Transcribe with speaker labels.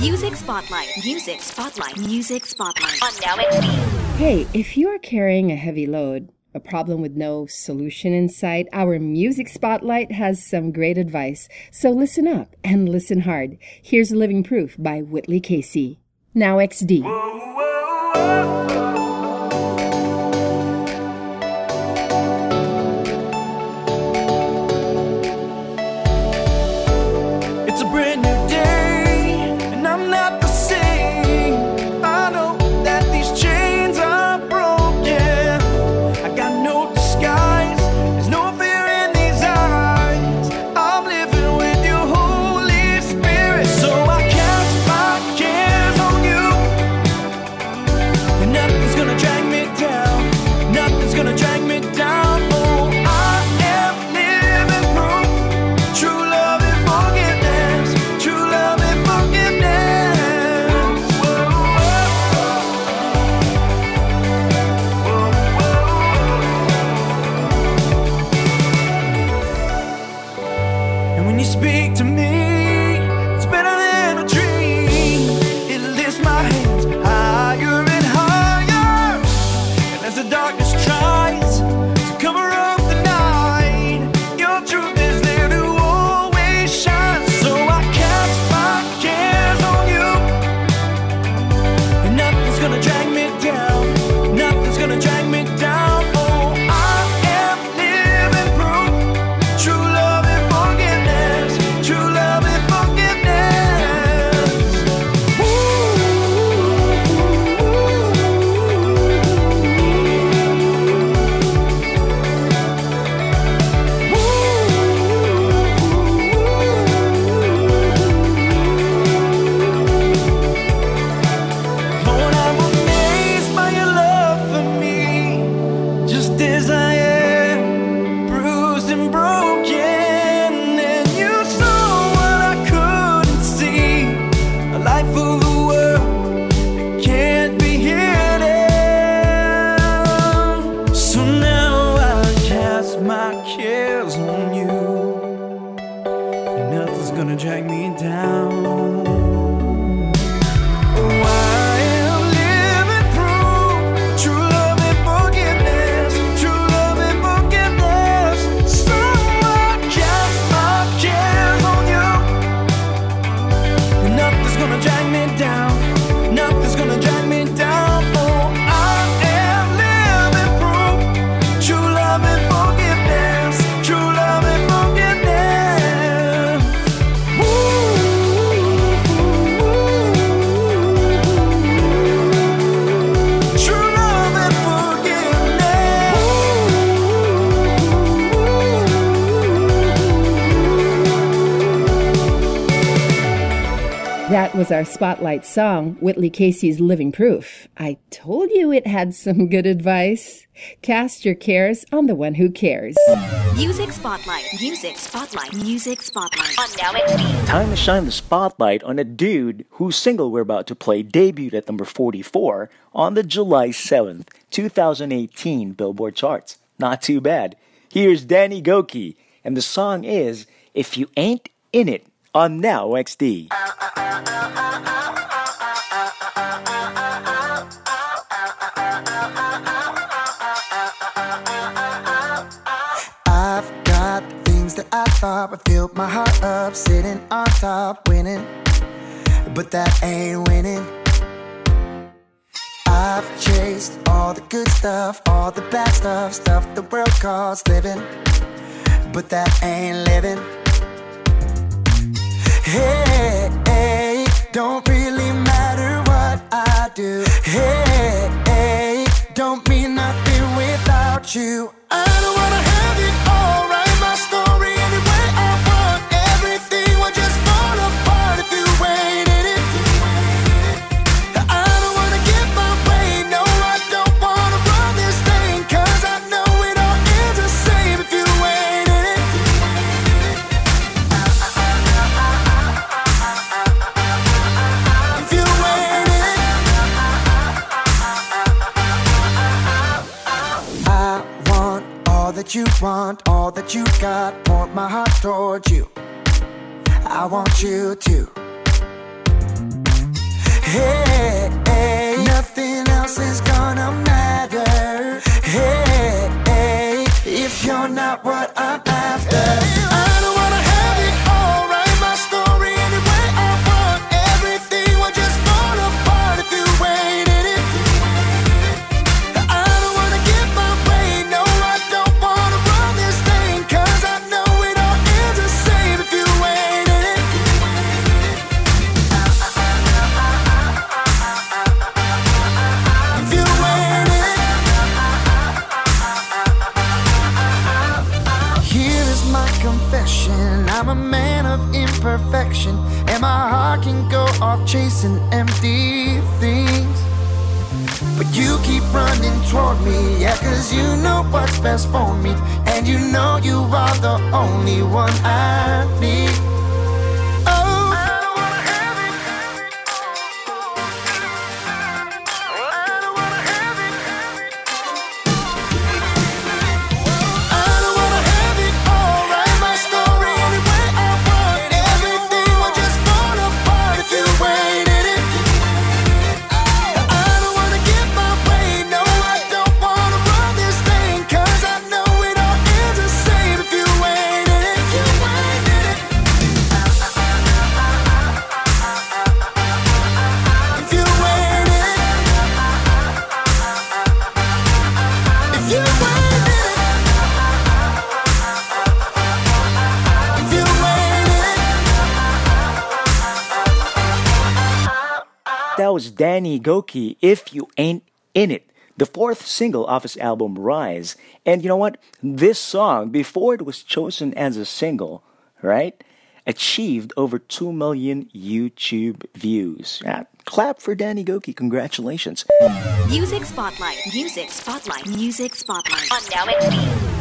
Speaker 1: Music Spotlight. Music Spotlight. Music Spotlight. On Now XD.
Speaker 2: Hey, if you are carrying a heavy load, a problem with no solution in sight, our Music Spotlight has some great advice. So listen up and listen hard. Here's Living Proof by Whitley Casey. Now XD.
Speaker 3: Cares on you, nothing's gonna drag me down. That
Speaker 2: was our spotlight song, Whitley Casey's Living Proof. I told you it had some good advice. Cast your cares on the one who cares.
Speaker 1: Music Spotlight. Music Spotlight. Music Spotlight. On Now XD.
Speaker 4: Time to shine the spotlight on a dude whose single we're about to play debuted at number 44 on the July 7th, 2018 Billboard charts. Not too bad. Here's Danny Gokey, and the song is If You Ain't In It on Now XD.
Speaker 5: I've got things that I thought would fill my heart up, sitting on top, winning. But that ain't winning. I've chased all the good stuff, all the bad stuff, stuff the world calls living. But that ain't living. Hey, hey, don't really matter what I do. Hey, hey, don't mean nothing without you. I don't wanna have it want all that you got, point my heart towards you. I want you to. Hey, hey, nothing else is gonna matter. Hey, hey if you're not what I I'm a man of imperfection, and my heart can go off chasing empty things. But you keep running toward me, yeah, cause you know what's best for me, and you know you are the only one I need.
Speaker 4: That was Danny Gokey, If You Ain't In It, the fourth single off his album Rise. And you know what? This song, before it was chosen as a single, right, achieved over 2 million YouTube views. Yeah, clap for Danny Gokey. Congratulations.
Speaker 1: Music Spotlight. Music Spotlight. Music Spotlight. On Now HD.